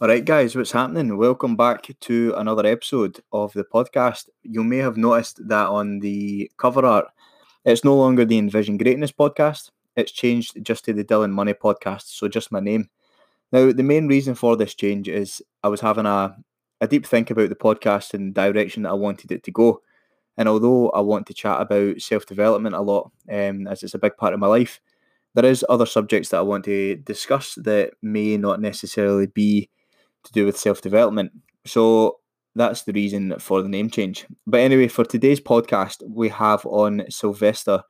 All right, guys, what's happening? Welcome back to another episode of the podcast. You may have noticed that on the cover art, it's no longer the Envision Greatness podcast. It's changed just to the Dylan Money podcast, so just my name. Now, the main reason for this change is I was having a, a deep think about the podcast and direction that I wanted it to go. And although I want to chat about self development a lot, um, as it's a big part of my life, there is other subjects that I want to discuss that may not necessarily be to do with self development. So that's the reason for the name change. But anyway, for today's podcast, we have on Sylvester.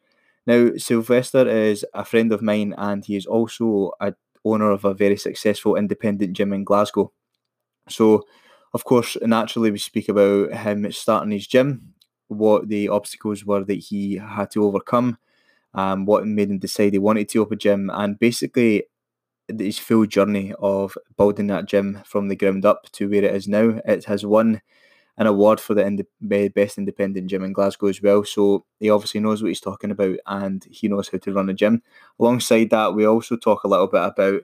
Now, Sylvester is a friend of mine, and he is also a owner of a very successful independent gym in Glasgow. So, of course, naturally, we speak about him starting his gym, what the obstacles were that he had to overcome, um, what made him decide he wanted to open a gym, and basically his full journey of building that gym from the ground up to where it is now. It has won an award for the ind- best independent gym in Glasgow as well. So he obviously knows what he's talking about and he knows how to run a gym. Alongside that, we also talk a little bit about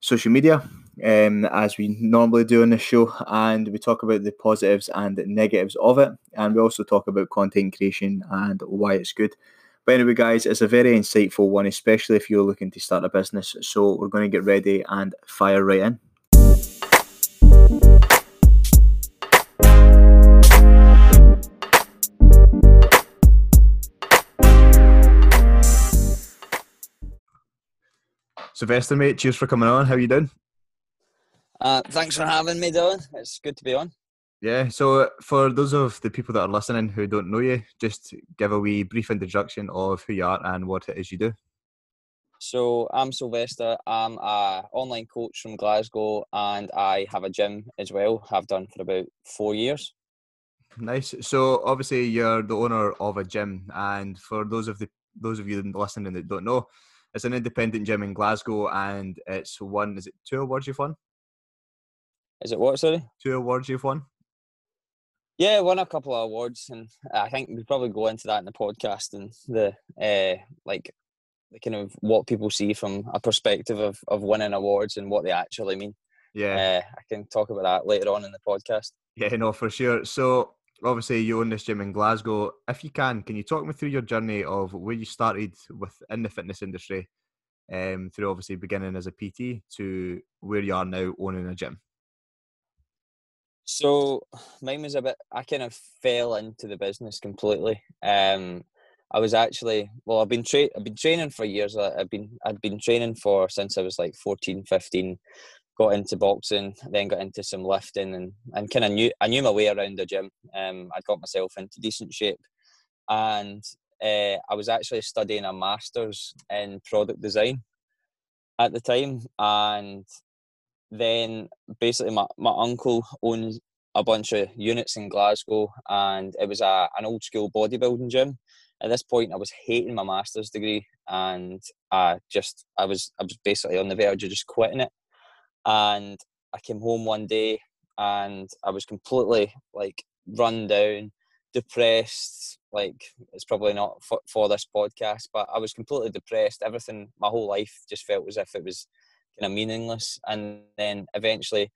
social media, um, as we normally do on this show, and we talk about the positives and negatives of it. And we also talk about content creation and why it's good. But anyway, guys, it's a very insightful one, especially if you're looking to start a business. So we're going to get ready and fire right in. Sylvester, mate, cheers for coming on. How you doing? Uh, thanks for having me, Dylan. It's good to be on. Yeah, so uh, for those of the people that are listening who don't know you, just give a wee brief introduction of who you are and what it is you do. So I'm Sylvester. I'm a online coach from Glasgow, and I have a gym as well. I've done for about four years. Nice. So obviously you're the owner of a gym, and for those of the those of you listening that don't know, it's an independent gym in Glasgow, and it's one. Is it two awards you've won? Is it what? Sorry. Two awards you've won. Yeah, won a couple of awards, and I think we probably go into that in the podcast and the uh, like the kind of what people see from a perspective of of winning awards and what they actually mean. Yeah, uh, I can talk about that later on in the podcast. Yeah, no, for sure. So obviously you own this gym in Glasgow. If you can, can you talk me through your journey of where you started within the fitness industry, um, through obviously beginning as a PT to where you are now owning a gym? So mine was a bit. I kind of fell into the business completely. Um, I was actually well. I've been tra- I've been training for years. I've been I'd been training for since I was like 14, 15. Got into boxing, then got into some lifting, and and kind of knew I knew my way around the gym. Um, I got myself into decent shape, and uh, I was actually studying a master's in product design at the time, and then basically my, my uncle owns a bunch of units in Glasgow and it was a, an old school bodybuilding gym. At this point I was hating my master's degree and I just I was I was basically on the verge of just quitting it. And I came home one day and I was completely like run down, depressed. Like it's probably not for, for this podcast, but I was completely depressed. Everything, my whole life just felt as if it was kind of meaningless. And then eventually,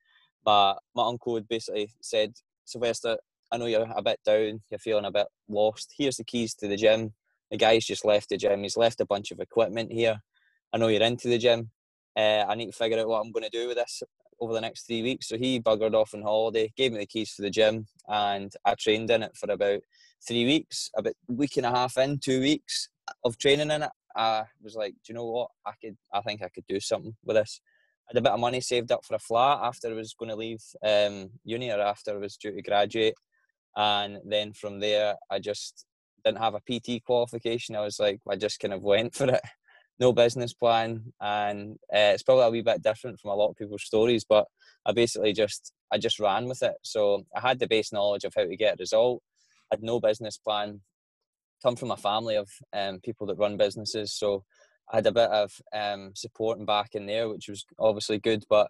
my my uncle had basically said, Sylvester, I know you're a bit down, you're feeling a bit lost. Here's the keys to the gym. The guy's just left the gym. He's left a bunch of equipment here. I know you're into the gym. Uh, I need to figure out what I'm going to do with this over the next three weeks. So he buggered off on holiday, gave me the keys to the gym, and I trained in it for about three weeks. About a week and a half in, two weeks of training in it, I was like, do you know what? I could, I think I could do something with this. I had a bit of money saved up for a flat after I was going to leave um, uni or after I was due to graduate, and then from there I just didn't have a PT qualification. I was like, I just kind of went for it. No business plan, and uh, it's probably a wee bit different from a lot of people's stories. But I basically just, I just ran with it. So I had the base knowledge of how to get a result. I had no business plan, come from a family of um, people that run businesses, so I had a bit of um, support and back in there, which was obviously good. But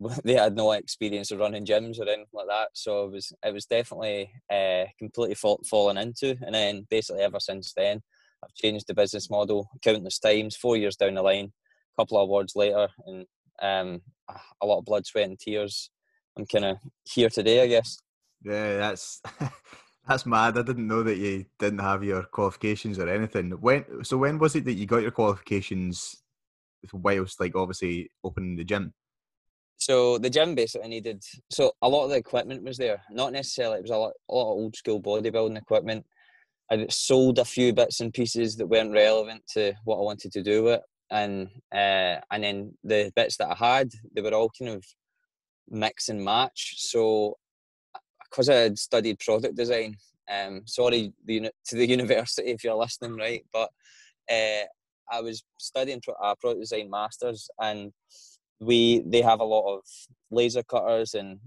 they had no experience of running gyms or anything like that, so it was it was definitely uh, completely fall, fallen into. And then basically ever since then, I've changed the business model countless times. Four years down the line, a couple of awards later, and um, a lot of blood, sweat, and tears. I'm kind of here today, I guess. Yeah, that's that's mad. I didn't know that you didn't have your qualifications or anything. When so when was it that you got your qualifications? Whilst like obviously opening the gym. So the gym basically needed so a lot of the equipment was there. Not necessarily it was a lot, a lot of old school bodybuilding equipment. I sold a few bits and pieces that weren't relevant to what I wanted to do with, and uh, and then the bits that I had, they were all kind of mix and match. So because I had studied product design, um, sorry the, to the university if you're listening, right? But uh, I was studying pro- uh, product design masters, and we they have a lot of laser cutters and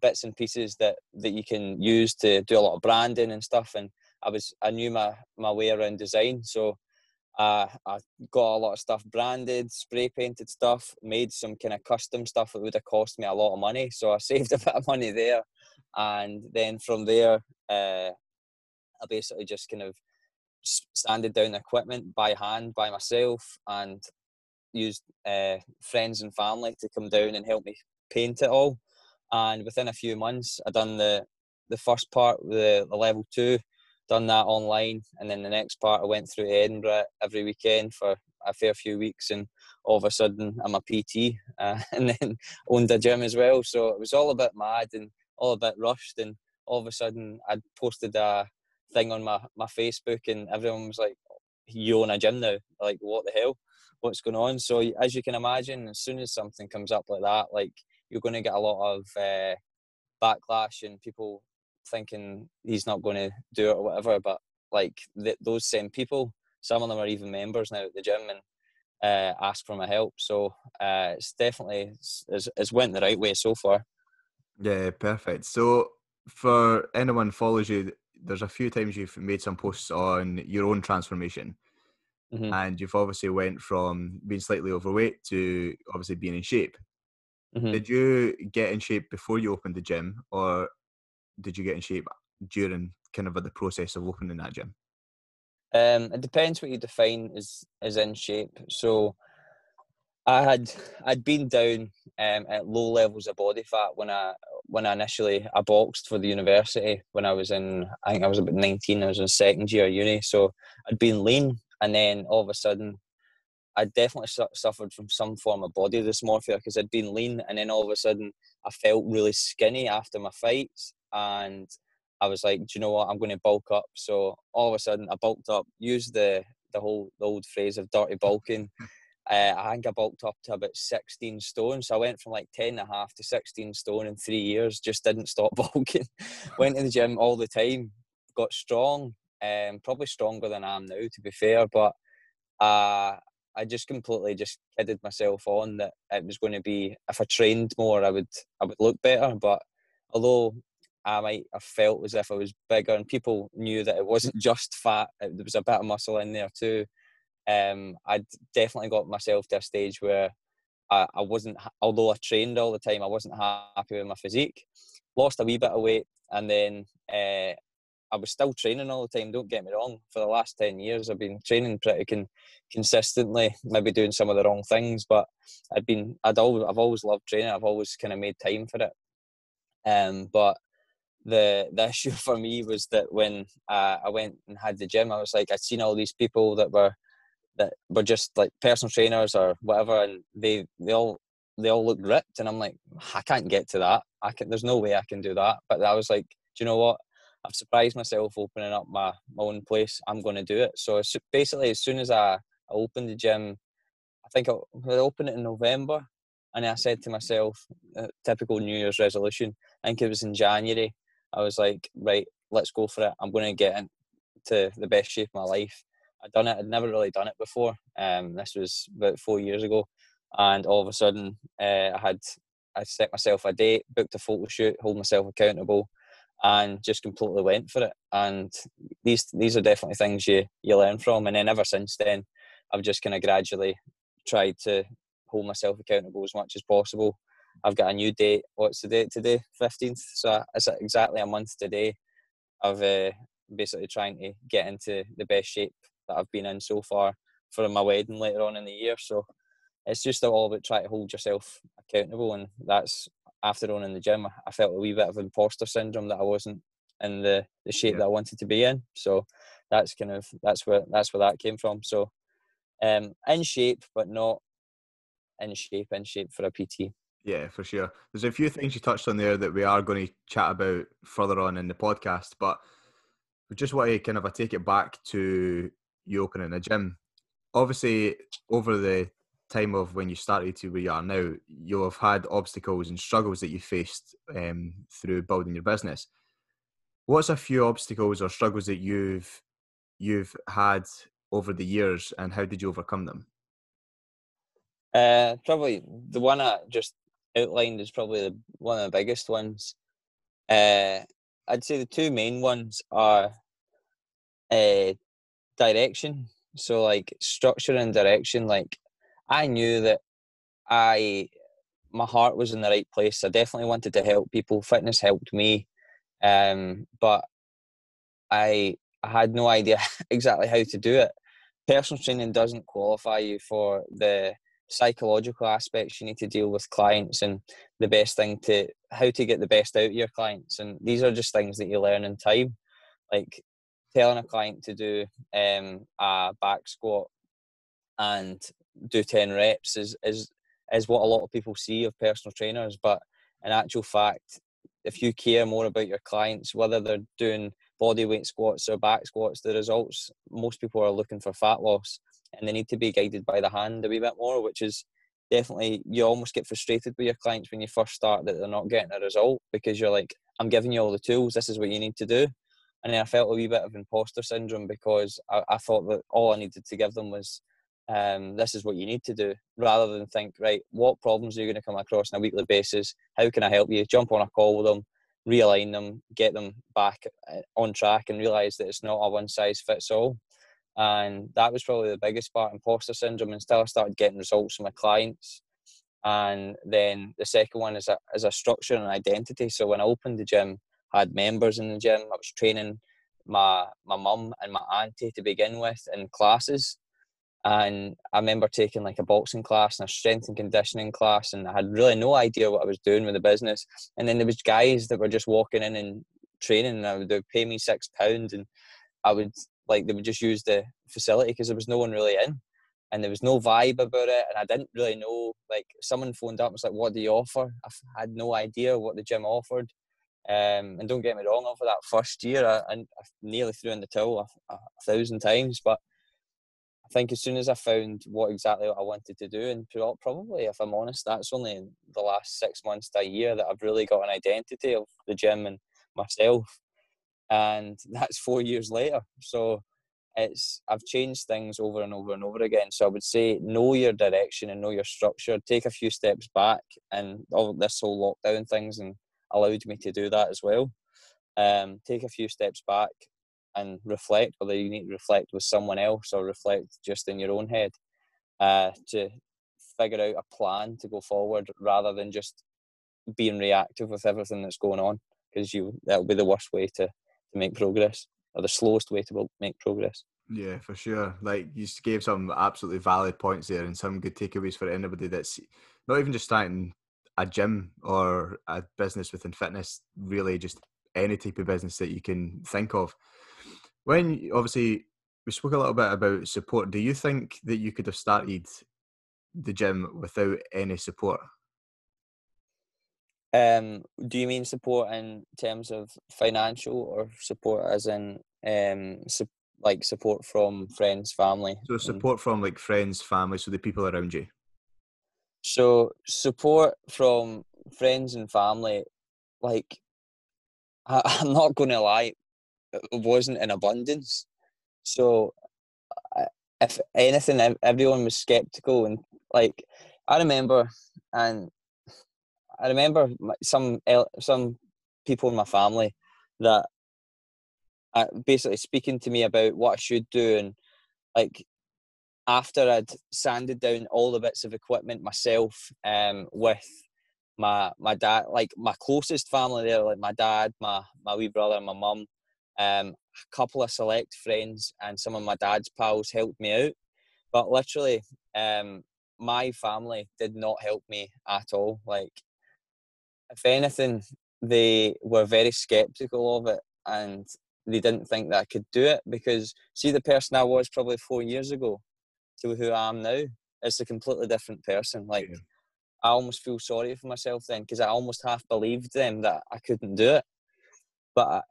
bits and pieces that that you can use to do a lot of branding and stuff. And I was I knew my my way around design, so uh, I got a lot of stuff branded, spray painted stuff, made some kind of custom stuff that would have cost me a lot of money. So I saved a bit of money there, and then from there, uh, I basically just kind of sanded down the equipment by hand by myself and used uh, friends and family to come down and help me paint it all. And within a few months, I done the the first part, the, the level two, done that online, and then the next part I went through Edinburgh every weekend for a fair few weeks, and all of a sudden I'm a PT, uh, and then owned a gym as well. So it was all a bit mad and all a bit rushed, and all of a sudden I'd posted a thing on my my Facebook, and everyone was like, "You own a gym now? Like what the hell? What's going on?" So as you can imagine, as soon as something comes up like that, like you're going to get a lot of uh, backlash and people thinking he's not going to do it or whatever. But like th- those same people, some of them are even members now at the gym and uh, ask for my help. So uh, it's definitely it's, it's went the right way so far. Yeah, perfect. So for anyone follows you, there's a few times you've made some posts on your own transformation. Mm-hmm. And you've obviously went from being slightly overweight to obviously being in shape. Mm-hmm. Did you get in shape before you opened the gym, or did you get in shape during kind of the process of opening that gym? Um, it depends what you define as as in shape. So I had I'd been down um, at low levels of body fat when I when I initially I boxed for the university when I was in I think I was about nineteen. I was in second year uni, so I'd been lean, and then all of a sudden I definitely su- suffered from some form of body dysmorphia because I'd been lean, and then all of a sudden I felt really skinny after my fights, and I was like, do you know what? I'm going to bulk up. So all of a sudden, I bulked up. Used the the whole the old phrase of dirty bulking. Uh, I think I bulked up to about 16 stone. So I went from like 10 and a half to 16 stone in three years. Just didn't stop bulking. went to the gym all the time. Got strong. Um, probably stronger than I am now, to be fair. But uh, I just completely just kidded myself on that it was going to be if I trained more, I would I would look better. But although I might have felt as if I was bigger, and people knew that it wasn't just fat. There was a bit of muscle in there too. Um, I'd definitely got myself to a stage where I, I wasn't, although I trained all the time, I wasn't happy with my physique. Lost a wee bit of weight, and then uh, I was still training all the time. Don't get me wrong. For the last ten years, I've been training pretty con- consistently. Maybe doing some of the wrong things, but I'd been. I'd always. I've always loved training. I've always kind of made time for it. Um, but the the issue for me was that when uh, I went and had the gym, I was like, I'd seen all these people that were that were just like personal trainers or whatever, and they they all they all looked ripped, and I'm like, I can't get to that. I can. There's no way I can do that. But I was like, do you know what? I've surprised myself opening up my, my own place. I'm going to do it. So basically, as soon as I, I opened the gym, I think I, I opened it in November, and I said to myself, uh, typical New Year's resolution. I think it was in January. I was like, right, let's go for it. I'm going to get into the best shape of my life. I'd done it. I'd never really done it before. Um, this was about four years ago, and all of a sudden, uh, I had I set myself a date, booked a photo shoot, hold myself accountable, and just completely went for it. And these these are definitely things you you learn from. And then ever since then, I've just kind of gradually tried to hold myself accountable as much as possible I've got a new date. What's the date today? Fifteenth. So it's exactly a month today. I've uh, basically trying to get into the best shape that I've been in so far for my wedding later on in the year. So it's just all about trying to hold yourself accountable, and that's after owning the gym, I felt a wee bit of imposter syndrome that I wasn't in the, the shape yeah. that I wanted to be in. So that's kind of that's where that's where that came from. So um, in shape, but not in shape, in shape for a PT. Yeah, for sure. There's a few things you touched on there that we are going to chat about further on in the podcast, but we just want to kind of take it back to you opening a gym. Obviously, over the time of when you started to where you are now, you'll have had obstacles and struggles that you faced um, through building your business. What's a few obstacles or struggles that you've you've had over the years, and how did you overcome them? Uh, probably the one I just outlined is probably the, one of the biggest ones. Uh, I'd say the two main ones are uh, direction. So like structure and direction. Like I knew that I my heart was in the right place. I definitely wanted to help people. Fitness helped me, um, but I I had no idea exactly how to do it. Personal training doesn't qualify you for the psychological aspects you need to deal with clients and the best thing to how to get the best out of your clients and these are just things that you learn in time like telling a client to do um, a back squat and do 10 reps is, is is what a lot of people see of personal trainers but in actual fact if you care more about your clients whether they're doing body weight squats or back squats the results most people are looking for fat loss and they need to be guided by the hand a wee bit more, which is definitely you almost get frustrated with your clients when you first start that they're not getting a result because you're like, I'm giving you all the tools, this is what you need to do. And then I felt a wee bit of imposter syndrome because I, I thought that all I needed to give them was um, this is what you need to do, rather than think, right, what problems are you going to come across on a weekly basis? How can I help you? Jump on a call with them, realign them, get them back uh, on track, and realize that it's not a one size fits all and that was probably the biggest part imposter syndrome until I started getting results from my clients and then the second one is a, is a structure and identity so when I opened the gym had members in the gym. I was training my my mum and my auntie to begin with in classes. And I remember taking like a boxing class and a strength and conditioning class and I had really no idea what I was doing with the business. And then there was guys that were just walking in and training and I would, they would pay me six pounds and I would like they would just use the facility because there was no one really in and there was no vibe about it and I didn't really know like someone phoned up and was like what do you offer? I had no idea what the gym offered um, and don't get me wrong over that first year I, I nearly threw in the towel a, a, thousand times but I think as soon as I found what exactly what I wanted to do and probably if I'm honest that's only the last six months to a year that I've really got an identity of the gym and myself and that's four years later. So it's I've changed things over and over and over again. So I would say know your direction and know your structure. Take a few steps back, and all this whole lockdown things and allowed me to do that as well. Um, take a few steps back and reflect, whether you need to reflect with someone else or reflect just in your own head, uh, to figure out a plan to go forward rather than just being reactive with everything that's going on because you that'll be the worst way to to make progress or the slowest way to make progress. Yeah, for sure. Like you gave some absolutely valid points there and some good takeaways for anybody that's not even just starting a gym or a business within fitness, really just any type of business that you can think of. When obviously we spoke a little bit about support, do you think that you could have started the gym without any support? Um, do you mean support in terms of financial or support as in um, su- like support from friends, family? So support from like friends, family, so the people around you. So support from friends and family, like I, I'm not going to lie, it wasn't in abundance. So if anything, everyone was skeptical and like I remember, and I remember some some people in my family that uh, basically speaking to me about what I should do and like after I'd sanded down all the bits of equipment myself um, with my my dad like my closest family there like my dad my my wee brother my mum um, a couple of select friends and some of my dad's pals helped me out. But literally um, my family did not help me at all. Like if anything, they were very skeptical of it and they didn't think that I could do it because see the person I was probably four years ago to who I am now, it's a completely different person. Like yeah. I almost feel sorry for myself then because I almost half believed them that I couldn't do it, but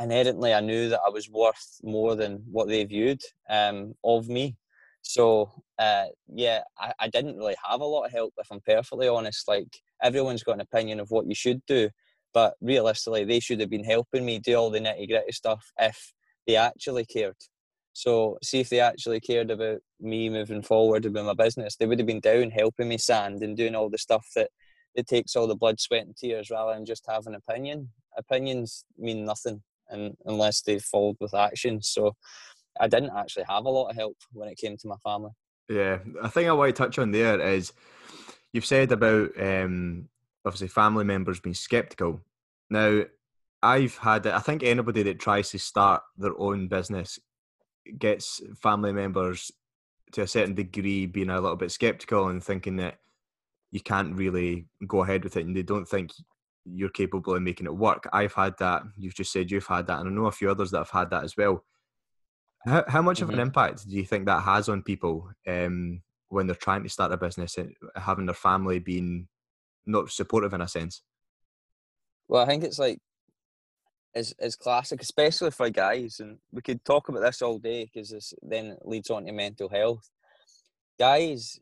inherently I knew that I was worth more than what they viewed um, of me. So uh, yeah, I, I didn't really have a lot of help if I'm perfectly honest. Like everyone's got an opinion of what you should do, but realistically, they should have been helping me do all the nitty gritty stuff if they actually cared. So, see if they actually cared about me moving forward with my business, they would have been down helping me sand and doing all the stuff that it takes all the blood, sweat, and tears rather than just have an opinion. Opinions mean nothing and, unless they followed with action. So, I didn't actually have a lot of help when it came to my family. Yeah, I think I want to touch on there is you've said about um, obviously family members being skeptical. Now, I've had it. I think anybody that tries to start their own business gets family members to a certain degree being a little bit skeptical and thinking that you can't really go ahead with it and they don't think you're capable of making it work. I've had that. You've just said you've had that, and I know a few others that have had that as well. How, how much mm-hmm. of an mm-hmm. impact do you think that has on people um, when they're trying to start a business and having their family being not supportive in a sense? Well, I think it's like is is classic, especially for guys, and we could talk about this all day because this then leads on to mental health. Guys,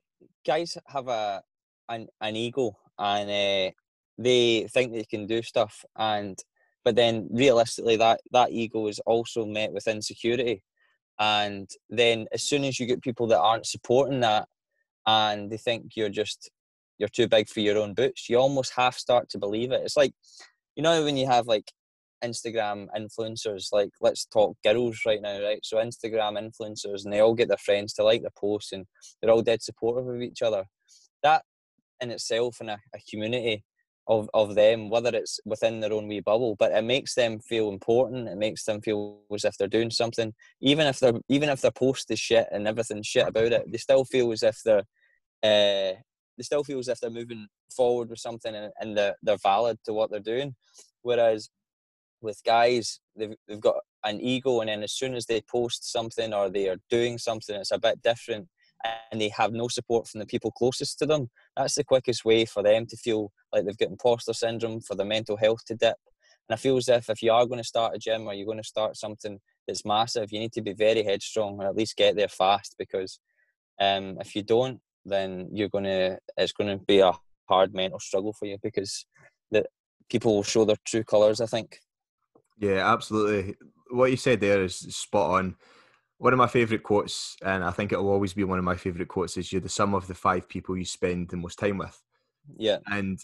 guys have a an, an ego and uh, they think they can do stuff, and but then realistically, that that ego is also met with insecurity, and then as soon as you get people that aren't supporting that, and they think you're just you're too big for your own boots, you almost half start to believe it. It's like, you know, when you have like Instagram influencers, like let's talk girls right now, right? So Instagram influencers, and they all get their friends to like the post, and they're all dead supportive of each other. That in itself, in a, a community of of them, whether it's within their own wee bubble, but it makes them feel important. It makes them feel as if they're doing something, even if they're even if their post is shit and everything's shit about it. They still feel as if they're uh, they still feel as if they're moving forward with something and, and they're, they're valid to what they're doing. Whereas with guys, they've, they've got an ego, and then as soon as they post something or they are doing something, it's a bit different and they have no support from the people closest to them. That's the quickest way for them to feel like they've got imposter syndrome, for their mental health to dip. And I feel as if if you are going to start a gym or you're going to start something that's massive, you need to be very headstrong and at least get there fast because um, if you don't, then you're gonna it's gonna be a hard mental struggle for you because that people will show their true colours. I think. Yeah, absolutely. What you said there is spot on. One of my favourite quotes, and I think it will always be one of my favourite quotes, is "You're the sum of the five people you spend the most time with." Yeah. And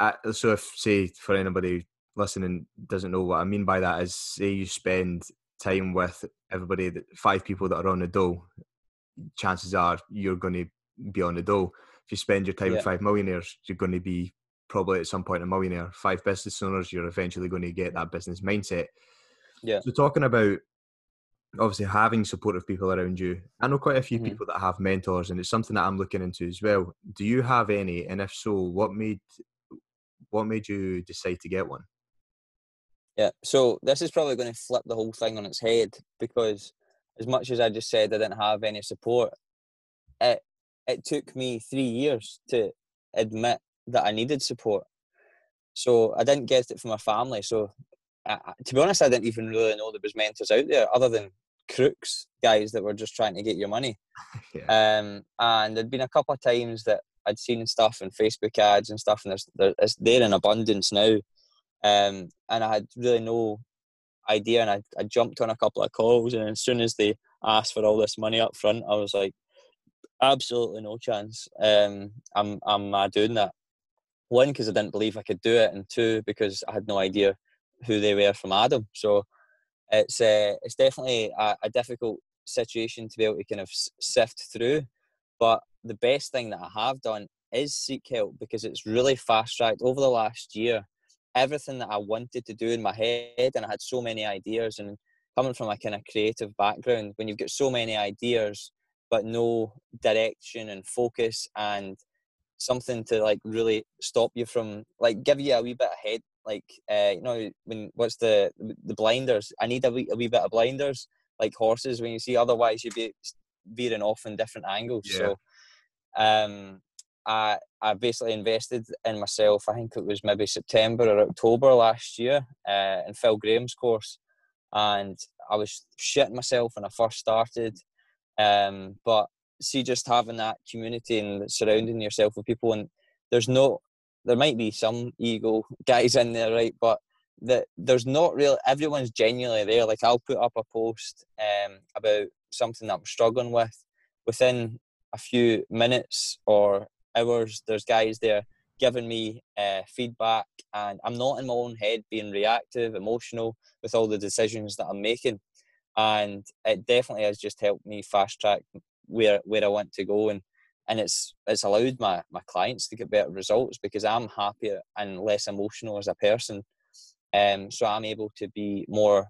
I, so, if say for anybody listening doesn't know what I mean by that, is say you spend time with everybody that five people that are on the dole, chances are you're going to be on the dole. If you spend your time yeah. with five millionaires, you're going to be probably at some point a millionaire. Five business owners, you're eventually going to get that business mindset. Yeah. So talking about obviously having supportive people around you, I know quite a few mm-hmm. people that have mentors, and it's something that I'm looking into as well. Do you have any? And if so, what made what made you decide to get one? Yeah, so this is probably going to flip the whole thing on its head because as much as I just said I didn't have any support, it it took me three years to admit that I needed support. So I didn't get it from my family. So I, to be honest, I didn't even really know there was mentors out there other than crooks, guys that were just trying to get your money. yeah. um, and there'd been a couple of times that I'd seen stuff in Facebook ads and stuff, and there's there, it's there in abundance now. Um, and I had really no idea, and I, I jumped on a couple of calls, and as soon as they asked for all this money up front, I was like, absolutely no chance. Um, I'm I'm uh, doing that. One because I didn't believe I could do it, and two because I had no idea who they were from Adam. So it's uh, it's definitely a, a difficult situation to be able to kind of sift through. But the best thing that I have done is seek help because it's really fast tracked over the last year. Everything that I wanted to do in my head, and I had so many ideas, and coming from a kind of creative background, when you've got so many ideas, but no direction and focus and something to like really stop you from like give you a wee bit ahead like uh, you know when what's the the blinders i need a wee, a wee bit of blinders like horses when you see otherwise you'd be veering off in different angles yeah. so um I I basically invested in myself. I think it was maybe September or October last year uh, in Phil Graham's course, and I was shitting myself when I first started. Um, but see, just having that community and surrounding yourself with people, and there's no, there might be some ego guys in there, right? But that there's not real. Everyone's genuinely there. Like I'll put up a post um, about something that I'm struggling with. Within a few minutes or hours. There's guys there giving me uh, feedback, and I'm not in my own head being reactive, emotional with all the decisions that I'm making. And it definitely has just helped me fast track where where I want to go, and and it's it's allowed my my clients to get better results because I'm happier and less emotional as a person. Um, so I'm able to be more.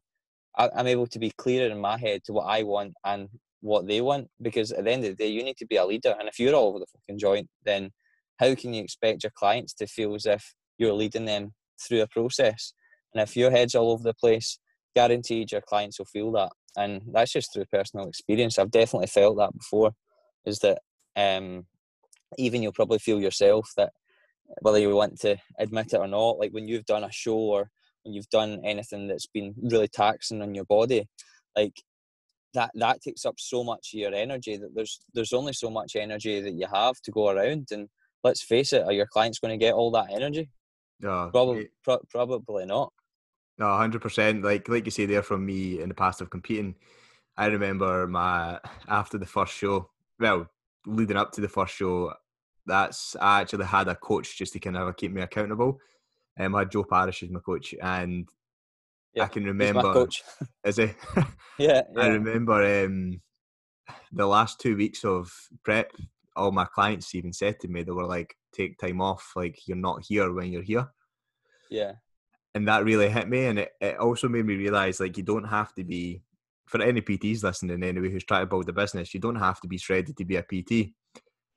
I'm able to be clearer in my head to what I want and what they want because at the end of the day you need to be a leader and if you're all over the fucking joint then how can you expect your clients to feel as if you're leading them through a process and if your head's all over the place guaranteed your clients will feel that and that's just through personal experience. I've definitely felt that before is that um, even you'll probably feel yourself that whether you want to admit it or not like when you've done a show or when you've done anything that's been really taxing on your body like that that takes up so much of your energy that there's there's only so much energy that you have to go around and let's face it are your clients going to get all that energy? No probably pro- probably not no 100% like like you say there from me in the past of competing i remember my after the first show well leading up to the first show that's i actually had a coach just to kind of keep me accountable um, I had Joe Parish as my coach, and yeah, I can remember. Is he? yeah, yeah, I remember um, the last two weeks of prep. All my clients even said to me, they were like, "Take time off. Like you're not here when you're here." Yeah. And that really hit me, and it, it also made me realize like you don't have to be for any PTs listening anyway who's trying to build a business. You don't have to be shredded to be a PT.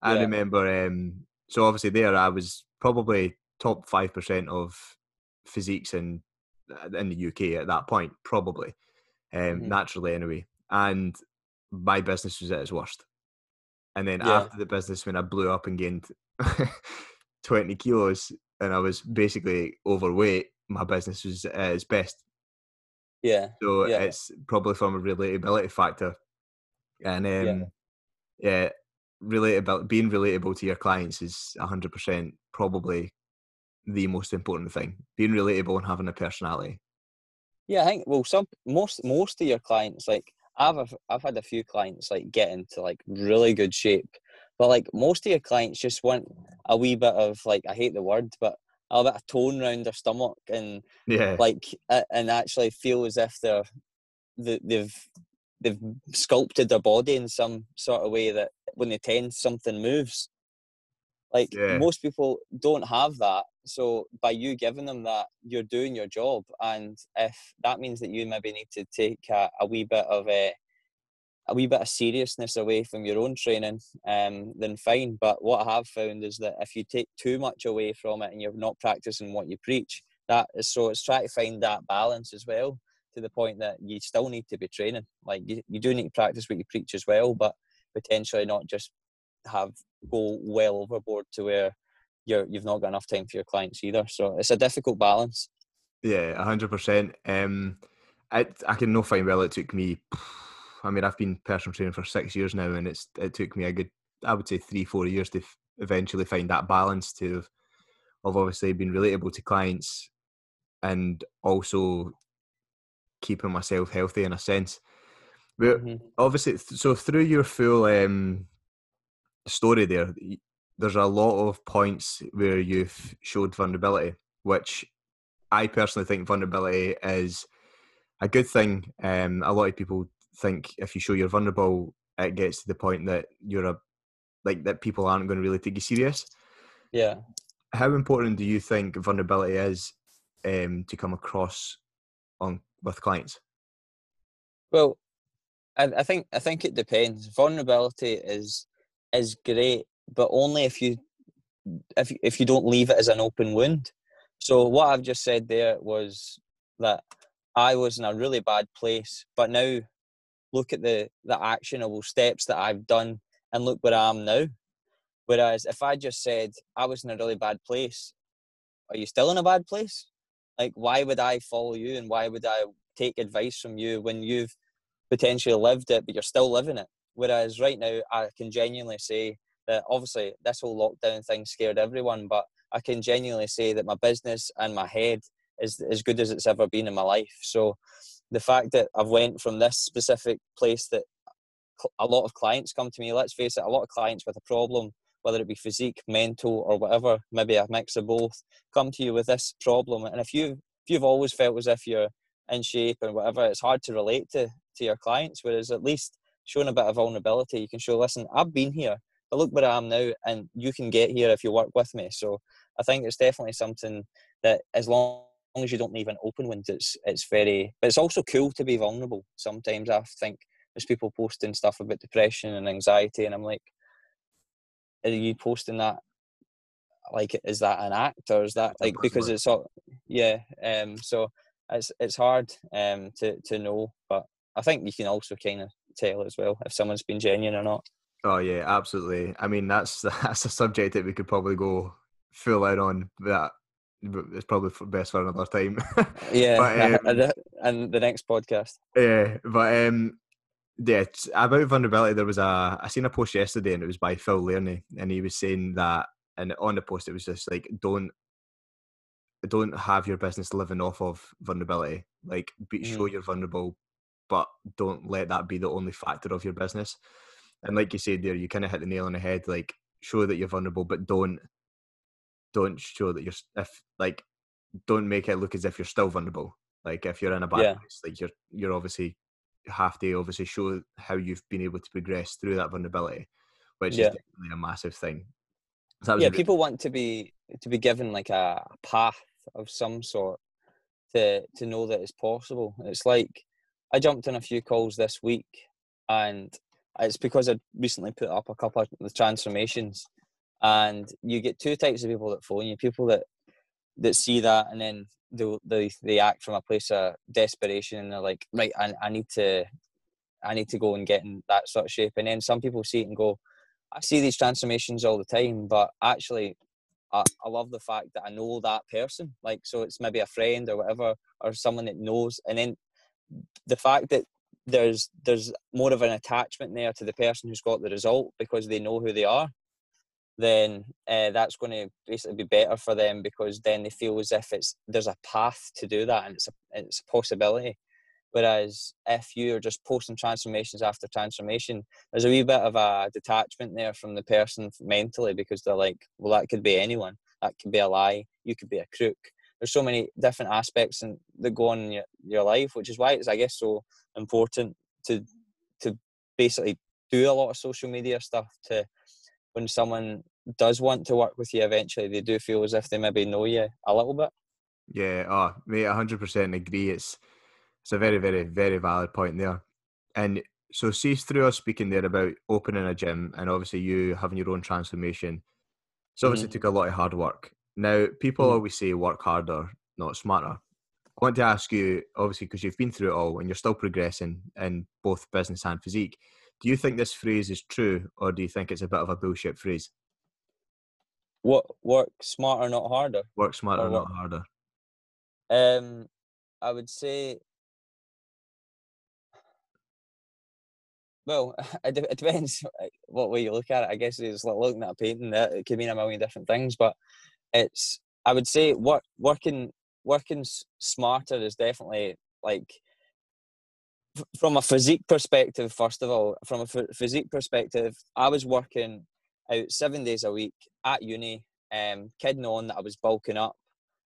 I yeah. remember, um, so obviously there I was probably top five percent of physiques and in the UK at that point, probably, um, mm-hmm. naturally anyway. And my business was at its worst. And then yeah. after the business, when I blew up and gained 20 kilos and I was basically overweight, my business was at its best. Yeah. So yeah. it's probably from a relatability factor. And um, yeah. yeah, relatable, being relatable to your clients is 100% probably the most important thing being relatable and having a personality yeah i think well some most most of your clients like i've i've had a few clients like get into like really good shape but like most of your clients just want a wee bit of like i hate the word but a bit of tone around their stomach and yeah like and actually feel as if they're they've they've sculpted their body in some sort of way that when they tense something moves like yeah. most people don't have that. So by you giving them that, you're doing your job. And if that means that you maybe need to take a, a wee bit of a a wee bit of seriousness away from your own training, um, then fine. But what I have found is that if you take too much away from it and you're not practicing what you preach, that is so it's trying to find that balance as well to the point that you still need to be training. Like you, you do need to practice what you preach as well, but potentially not just have go well overboard to where you're you've not got enough time for your clients either. So it's a difficult balance. Yeah, hundred percent. Um, I I can no find well. It took me. I mean, I've been personal training for six years now, and it's it took me a good, I would say, three four years to f- eventually find that balance to, of obviously being relatable to clients, and also keeping myself healthy in a sense. But mm-hmm. obviously, so through your full um, story there, there's a lot of points where you've showed vulnerability, which I personally think vulnerability is a good thing. Um, a lot of people think if you show you're vulnerable, it gets to the point that you're a like that people aren't going to really take you serious. Yeah. How important do you think vulnerability is um, to come across on with clients? Well, I, I think I think it depends. Vulnerability is is great, but only if you if if you don't leave it as an open wound. So what I've just said there was that I was in a really bad place, but now look at the the actionable steps that I've done and look where I am now. Whereas if I just said I was in a really bad place, are you still in a bad place? Like why would I follow you and why would I take advice from you when you've potentially lived it but you're still living it? Whereas right now I can genuinely say that obviously this whole lockdown thing scared everyone, but I can genuinely say that my business and my head is as good as it's ever been in my life. So the fact that I've went from this specific place that a lot of clients come to me, let's face it, a lot of clients with a problem, whether it be physique, mental, or whatever, maybe a mix of both, come to you with this problem. And if you if you've always felt as if you're in shape and whatever, it's hard to relate to to your clients. Whereas at least showing a bit of vulnerability, you can show, listen, I've been here, but look where I am now, and you can get here if you work with me. So I think it's definitely something that as long long as you don't leave an open wound, it's it's very. But it's also cool to be vulnerable. Sometimes I think there's people posting stuff about depression and anxiety, and I'm like, are you posting that? Like, is that an act or is that like because it's all? Yeah. Um. So it's it's hard um to to know, but I think you can also kind of tell as well if someone's been genuine or not. Oh yeah, absolutely. I mean, that's that's a subject that we could probably go full out on. That it's probably best for another time. yeah, but, um, and the next podcast. Yeah, but um, yeah, about vulnerability. There was a I seen a post yesterday, and it was by Phil Lairney, and he was saying that, and on the post it was just like, don't don't have your business living off of vulnerability. Like, be, mm. show you're vulnerable, but don't let that be the only factor of your business. And like you said there, you kind of hit the nail on the head. Like, show that you're vulnerable, but don't don't show that you're if like don't make it look as if you're still vulnerable. Like if you're in a bad yeah. place, like you're you're obviously have to obviously show how you've been able to progress through that vulnerability, which yeah. is definitely a massive thing. So yeah, people want to be to be given like a, a path of some sort to to know that it's possible. It's like I jumped on a few calls this week, and it's because I recently put up a couple of the transformations, and you get two types of people that phone you people that that see that and then they they, they act from a place of desperation and they're like right I, I need to i need to go and get in that sort of shape. And then some people see it and go i see these transformations all the time but actually I, I love the fact that i know that person. Like so it's maybe a friend or whatever or someone that knows and then the fact that there's there's more of an attachment there to the person who's got the result because they know who they are then uh, that's going to basically be better for them because then they feel as if it's there's a path to do that and it's a it's a possibility. Whereas if you're just posting transformations after transformation, there's a wee bit of a detachment there from the person mentally because they're like, well, that could be anyone. That could be a lie. You could be a crook. There's so many different aspects and that go on in your, your life, which is why it's I guess so important to to basically do a lot of social media stuff to when someone does want to work with you eventually, they do feel as if they maybe know you a little bit. Yeah, oh, mate, hundred percent agree. It's it's a very, very, very valid point there. And so, see through us speaking there about opening a gym and obviously you having your own transformation. So obviously mm-hmm. took a lot of hard work. Now, people mm-hmm. always say work harder, not smarter. I want to ask you, obviously, because you've been through it all and you're still progressing in both business and physique. Do you think this phrase is true, or do you think it's a bit of a bullshit phrase? What work smarter, not harder? Work smarter, not harder. Um, I would say. Well, it, it depends what way you look at it. I guess it's like looking at a painting. That it could mean a million different things, but it's. I would say work working working smarter is definitely like from a physique perspective, first of all, from a physique perspective, I was working out seven days a week at uni, um, kidding on that I was bulking up.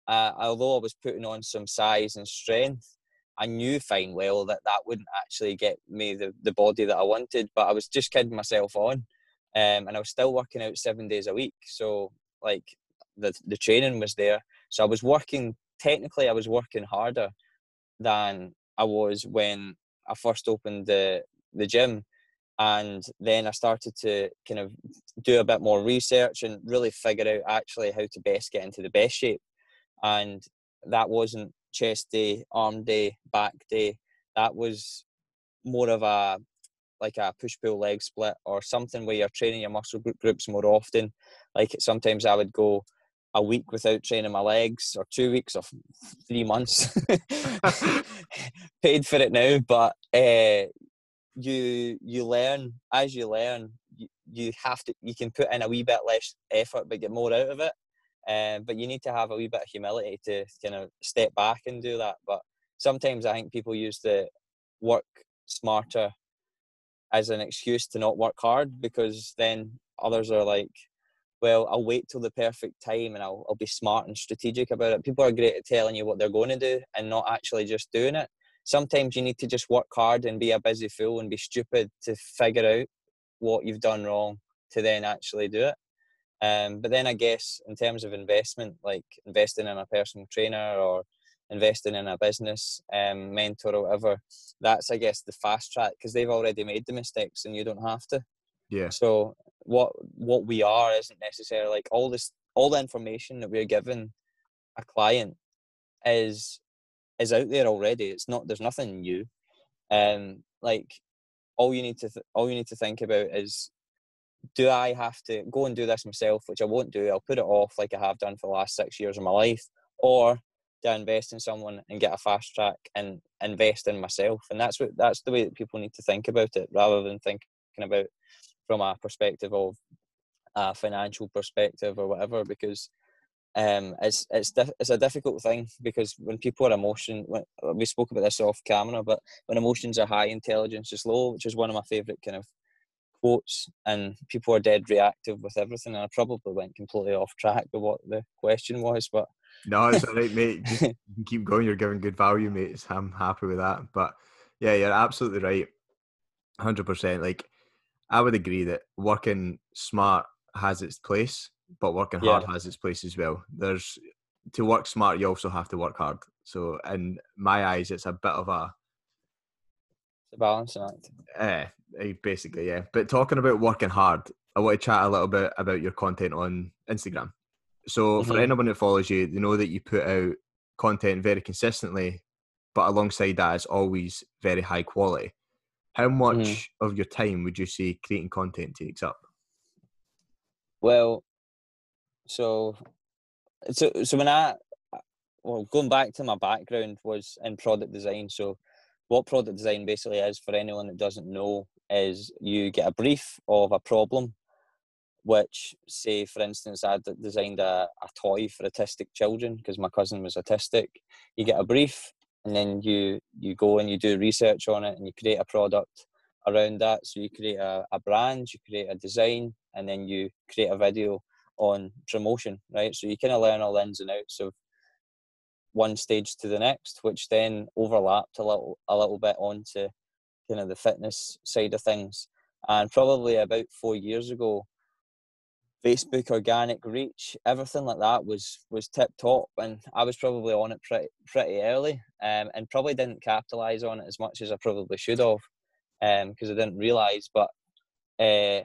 Uh, although I was putting on some size and strength, I knew fine well that that wouldn't actually get me the, the body that I wanted, but I was just kidding myself on. Um, and I was still working out seven days a week. So, like, the, the training was there. So I was working, technically, I was working harder than I was when I first opened the the gym. And then I started to kind of do a bit more research and really figure out actually how to best get into the best shape. And that wasn't chest day, arm day, back day. That was more of a like a push pull leg split or something where you're training your muscle group groups more often. Like sometimes I would go a week without training my legs or two weeks or three months paid for it now but uh, you you learn as you learn you, you have to you can put in a wee bit less effort but get more out of it um, but you need to have a wee bit of humility to kind of step back and do that but sometimes i think people use the work smarter as an excuse to not work hard because then others are like well i'll wait till the perfect time and I'll, I'll be smart and strategic about it. People are great at telling you what they're going to do and not actually just doing it sometimes you need to just work hard and be a busy fool and be stupid to figure out what you've done wrong to then actually do it. Um, but then I guess in terms of investment, like investing in a personal trainer or investing in a business um, mentor or whatever, that's I guess the fast track because they've already made the mistakes and you don't have to. Yeah. So what what we are isn't necessarily like all this all the information that we're given a client is is out there already. It's not there's nothing new. Um, like all you need to th- all you need to think about is do I have to go and do this myself, which I won't do. I'll put it off like I have done for the last six years of my life, or do I invest in someone and get a fast track and invest in myself? And that's what that's the way that people need to think about it, rather than thinking about from a perspective of a financial perspective or whatever. Because um, it's it's it's a difficult thing because when people are emotion, when, we spoke about this off camera, but when emotions are high, intelligence is low, which is one of my favourite kind of quotes. And people are dead reactive with everything. And I probably went completely off track with what the question was, but no, it's all right, mate. Just keep going. You're giving good value, mate. I'm happy with that. But yeah, you're absolutely right. Hundred percent. Like I would agree that working smart has its place but working hard has its place as well. There's to work smart, you also have to work hard. So, in my eyes, it's a bit of a it's a balance act. Eh, basically, yeah. But talking about working hard, I want to chat a little bit about your content on Instagram. So, mm-hmm. for anyone that follows you, they know that you put out content very consistently, but alongside that, it's always very high quality. How much mm-hmm. of your time would you say creating content takes up? Well, so so so when I well going back to my background was in product design. So what product design basically is for anyone that doesn't know is you get a brief of a problem which say for instance i designed a, a toy for autistic children because my cousin was autistic you get a brief and then you you go and you do research on it and you create a product around that so you create a, a brand you create a design and then you create a video on promotion, right? So you kind of learn all the ins and outs of one stage to the next, which then overlapped a little a little bit onto kind of the fitness side of things. And probably about four years ago, Facebook organic reach, everything like that was was tip top, and I was probably on it pretty pretty early, um, and probably didn't capitalize on it as much as I probably should have, because um, I didn't realize. But uh,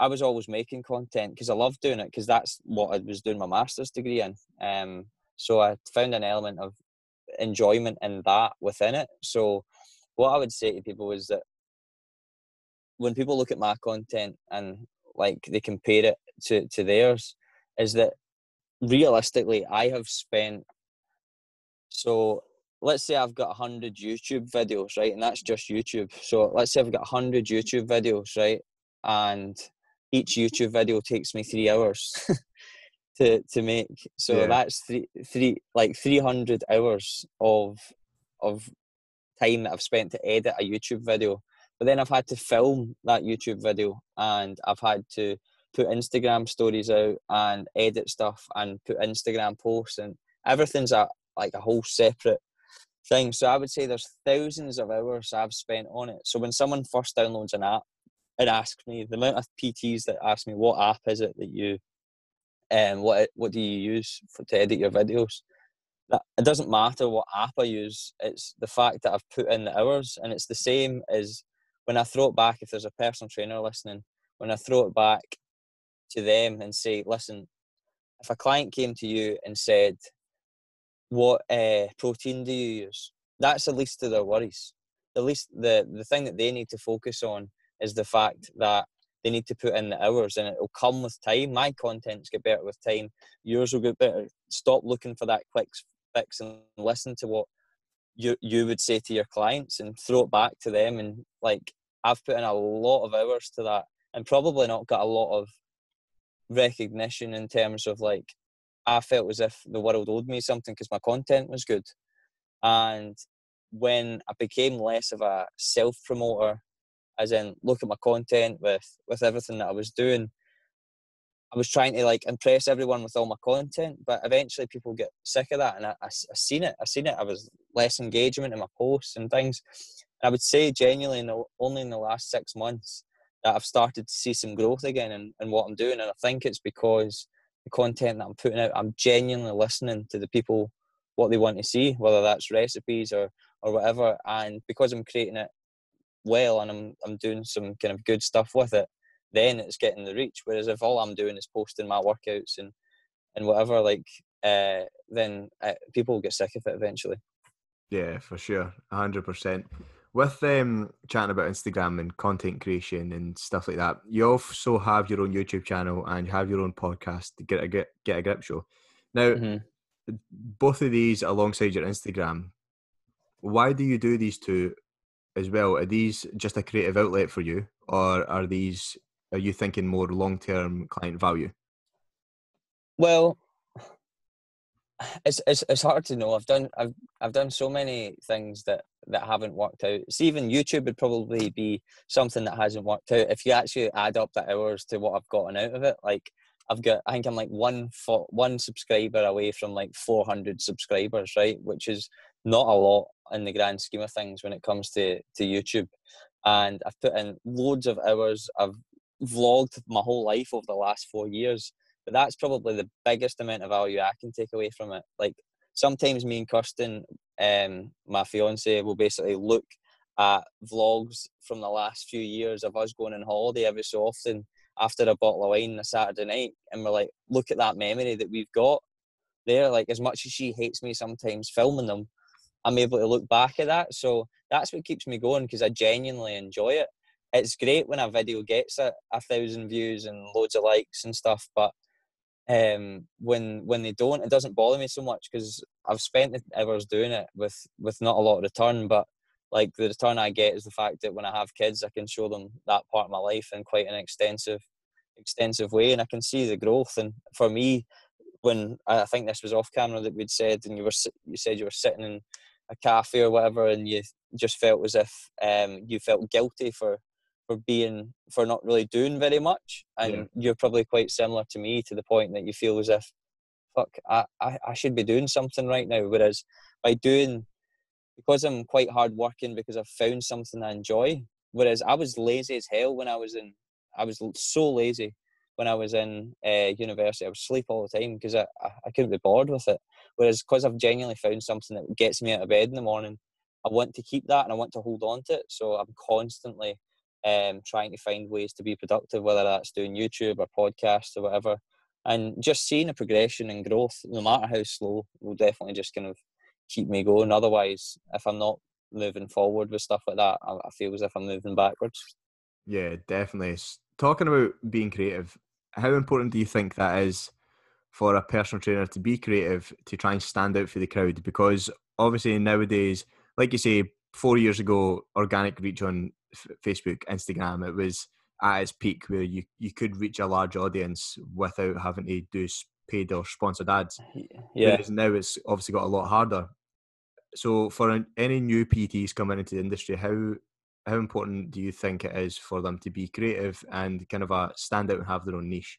I was always making content because I loved doing it because that's what I was doing my master's degree in. Um, so I found an element of enjoyment in that within it. So what I would say to people is that when people look at my content and like they compare it to, to theirs, is that realistically I have spent so let's say I've got 100 YouTube videos, right? And that's just YouTube. So let's say I've got 100 YouTube videos, right? And each YouTube video takes me three hours to to make. So yeah. that's three three like three hundred hours of of time that I've spent to edit a YouTube video. But then I've had to film that YouTube video and I've had to put Instagram stories out and edit stuff and put Instagram posts and everything's a like a whole separate thing. So I would say there's thousands of hours I've spent on it. So when someone first downloads an app and ask me the amount of PTs that ask me what app is it that you um what what do you use for to edit your videos. That it doesn't matter what app I use. It's the fact that I've put in the hours, and it's the same as when I throw it back, if there's a personal trainer listening, when I throw it back to them and say, listen, if a client came to you and said, what uh, protein do you use? That's the least of their worries. The least, the, the thing that they need to focus on is the fact that they need to put in the hours and it'll come with time. My contents get better with time. Yours will get better. Stop looking for that quick fix and listen to what you you would say to your clients and throw it back to them and like I've put in a lot of hours to that and probably not got a lot of recognition in terms of like I felt as if the world owed me something because my content was good. And when I became less of a self promoter, as in look at my content with with everything that I was doing, I was trying to like impress everyone with all my content, but eventually people get sick of that, and I, I, I seen it. I seen it. I was less engagement in my posts and things. And I would say genuinely, in the, only in the last six months that I've started to see some growth again in, in what I'm doing, and I think it's because the content that I'm putting out, I'm genuinely listening to the people what they want to see, whether that's recipes or or whatever, and because I'm creating it well and I'm I'm doing some kind of good stuff with it then it's getting the reach. Whereas if all I'm doing is posting my workouts and and whatever, like, uh, then uh, people will get sick of it eventually. Yeah, for sure, hundred percent. With um, chatting about Instagram and content creation and stuff like that, you also have your own YouTube channel and you have your own podcast, to Get a Get, get a Grip Show. Now, mm-hmm. both of these alongside your Instagram, why do you do these two as well? Are these just a creative outlet for you, or are these are you thinking more long term client value? Well, it's, it's it's hard to know. I've done I've I've done so many things that that haven't worked out. See, even YouTube would probably be something that hasn't worked out if you actually add up the hours to what I've gotten out of it. Like I've got, I think I'm like one for, one subscriber away from like 400 subscribers, right? Which is not a lot in the grand scheme of things when it comes to to YouTube. And I've put in loads of hours. I've vlogged my whole life over the last four years. But that's probably the biggest amount of value I can take away from it. Like sometimes me and Kirsten, um, my fiance, will basically look at vlogs from the last few years of us going on holiday every so often after a bottle of wine on a Saturday night, and we're like, look at that memory that we've got there. Like as much as she hates me sometimes filming them, I'm able to look back at that. So that's what keeps me going because I genuinely enjoy it it's great when a video gets a, a thousand views and loads of likes and stuff, but um, when when they don't, it doesn't bother me so much because I've spent hours doing it with with not a lot of return, but like the return I get is the fact that when I have kids, I can show them that part of my life in quite an extensive extensive way, and I can see the growth. And for me, when I think this was off camera that we'd said, and you were you said you were sitting in a cafe or whatever, and you just felt as if um, you felt guilty for for being for not really doing very much and yeah. you're probably quite similar to me to the point that you feel as if fuck I, I, I should be doing something right now whereas by doing because I'm quite hard working because I've found something I enjoy whereas I was lazy as hell when I was in I was so lazy when I was in uh, university I would sleep all the time because I, I, I couldn't be bored with it whereas because I've genuinely found something that gets me out of bed in the morning I want to keep that and I want to hold on to it so I'm constantly um, trying to find ways to be productive, whether that's doing YouTube or podcasts or whatever. And just seeing a progression and growth, no matter how slow, will definitely just kind of keep me going. Otherwise, if I'm not moving forward with stuff like that, I, I feel as if I'm moving backwards. Yeah, definitely. Talking about being creative, how important do you think that is for a personal trainer to be creative to try and stand out for the crowd? Because obviously nowadays, like you say, four years ago, organic reach on Facebook, Instagram, it was at its peak where you, you could reach a large audience without having to do paid or sponsored ads. Yeah. Whereas now it's obviously got a lot harder. So for any new PTs coming into the industry, how how important do you think it is for them to be creative and kind of a stand out and have their own niche?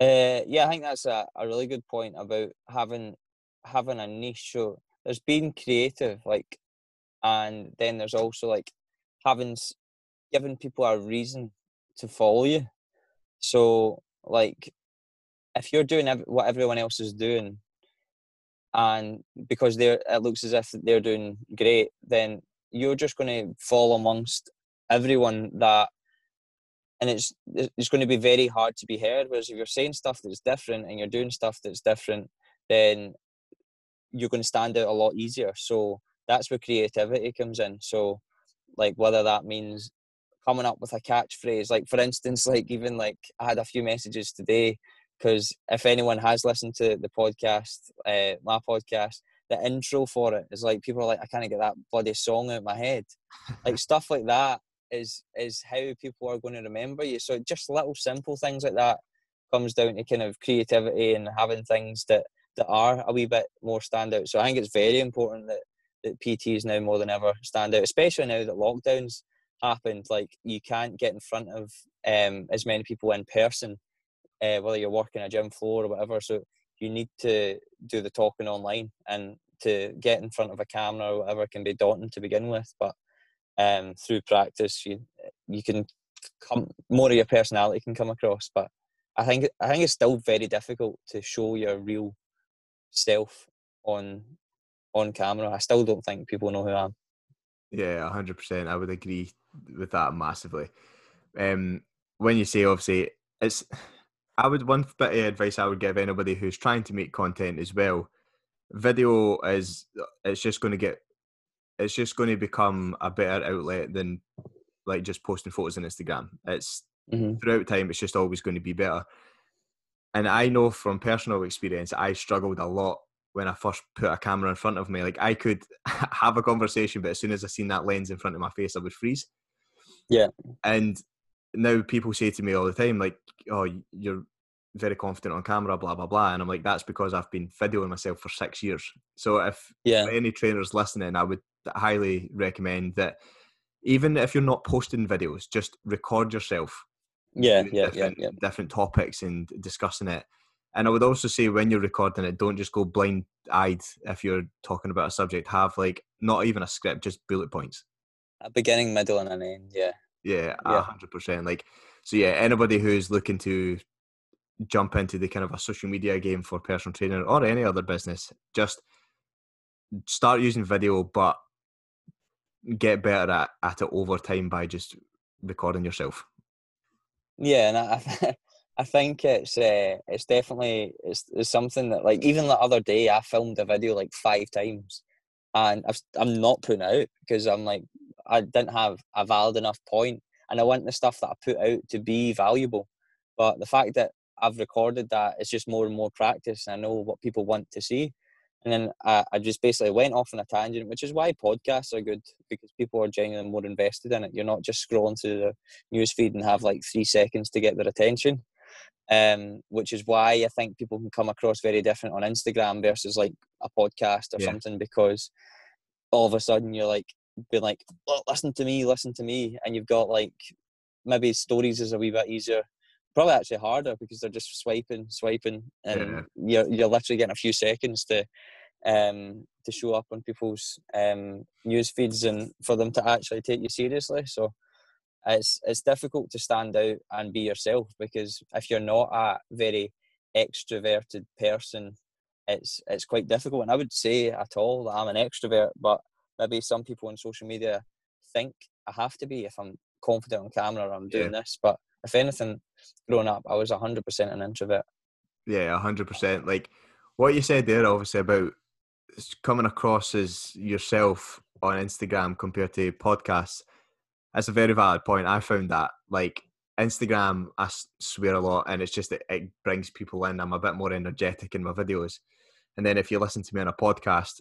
Uh, yeah, I think that's a, a really good point about having having a niche. So there's being creative, like and then there's also like having given people a reason to follow you so like if you're doing what everyone else is doing and because they're it looks as if they're doing great then you're just going to fall amongst everyone that and it's it's going to be very hard to be heard. Whereas if you're saying stuff that's different and you're doing stuff that's different then you're going to stand out a lot easier. So that's where creativity comes in. So like whether that means coming up with a catchphrase like for instance like even like i had a few messages today because if anyone has listened to the podcast uh, my podcast the intro for it is like people are like i can't get that bloody song out of my head like stuff like that is is how people are going to remember you so just little simple things like that comes down to kind of creativity and having things that that are a wee bit more standout so i think it's very important that that PTs now more than ever stand out, especially now that lockdowns happened. Like you can't get in front of um, as many people in person, uh, whether you're working a gym floor or whatever. So you need to do the talking online, and to get in front of a camera or whatever can be daunting to begin with. But um, through practice, you you can come more of your personality can come across. But I think I think it's still very difficult to show your real self on on camera. I still don't think people know who I am. Yeah, hundred percent. I would agree with that massively. Um, when you say obviously, it's I would one bit of advice I would give anybody who's trying to make content as well. Video is it's just going to get it's just going to become a better outlet than like just posting photos on Instagram. It's mm-hmm. throughout time, it's just always going to be better. And I know from personal experience, I struggled a lot when I first put a camera in front of me. Like I could have a conversation, but as soon as I seen that lens in front of my face, I would freeze. Yeah. And now people say to me all the time, like, "Oh, you're very confident on camera, blah blah blah," and I'm like, "That's because I've been videoing myself for six years." So if yeah. any trainers listening, I would highly recommend that. Even if you're not posting videos, just record yourself. Yeah, yeah, yeah, yeah. Different topics and discussing it and I would also say when you're recording it, don't just go blind eyed if you're talking about a subject. Have like not even a script, just bullet points. A beginning, middle, and an end. Yeah. Yeah, hundred percent. Like so, yeah. Anybody who's looking to jump into the kind of a social media game for personal trainer or any other business, just start using video, but get better at, at it over time by just recording yourself. Yeah, and I, I think it's uh, it's definitely it's, it's something that like even the other day I filmed a video like five times, and i am not putting out because I'm like I didn't have a valid enough point, and I want the stuff that I put out to be valuable. But the fact that I've recorded that, it's just more and more practice. And I know what people want to see, and then I, I just basically went off on a tangent, which is why podcasts are good because people are genuinely more invested in it. You're not just scrolling through the news feed and have like three seconds to get their attention um, which is why I think people can come across very different on Instagram versus like a podcast or yeah. something because all of a sudden you're like being like, oh, listen to me, listen to me, and you've got like maybe stories is a wee bit easier, probably actually harder because they're just swiping, swiping, and yeah. you're you're literally getting a few seconds to um to show up on people's um news feeds and for them to actually take you seriously. So it's it's difficult to stand out and be yourself because if you're not a very extroverted person, it's it's quite difficult. And I would say at all that I'm an extrovert, but maybe some people on social media think I have to be if I'm confident on camera or I'm doing yeah. this. But if anything, growing up, I was hundred percent an introvert. Yeah, hundred percent. Like what you said there, obviously about coming across as yourself on Instagram compared to podcasts that's a very valid point. I found that like Instagram, I swear a lot, and it's just that it brings people in. I'm a bit more energetic in my videos, and then if you listen to me on a podcast,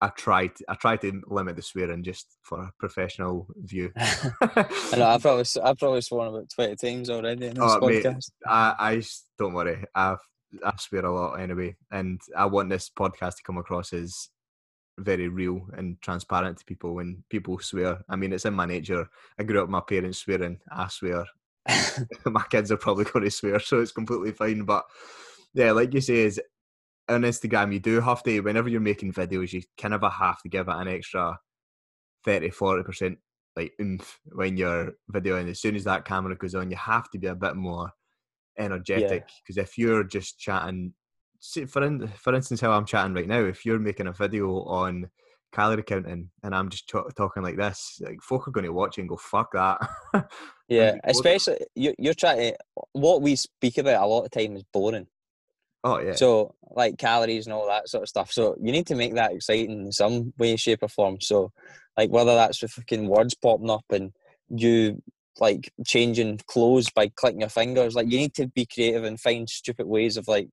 I tried. I try to limit the swearing just for a professional view. I know I've probably I've probably sworn about twenty times already in this oh, podcast. Mate, I, I don't worry. I I swear a lot anyway, and I want this podcast to come across as very real and transparent to people when people swear. I mean, it's in my nature. I grew up with my parents swearing. I swear. my kids are probably going to swear, so it's completely fine. But yeah, like you say, is on Instagram, you do have to, whenever you're making videos, you kind of have to give it an extra 30 40% like oomph when you're videoing. As soon as that camera goes on, you have to be a bit more energetic because yeah. if you're just chatting see, for in, for instance, how I'm chatting right now, if you're making a video on calorie counting and I'm just ch- talking like this, like folk are going to watch it and go, "Fuck that." yeah, especially you, you're trying to. What we speak about a lot of time is boring. Oh yeah. So like calories and all that sort of stuff. So you need to make that exciting in some way, shape, or form. So like whether that's with fucking words popping up and you like changing clothes by clicking your fingers. Like you need to be creative and find stupid ways of like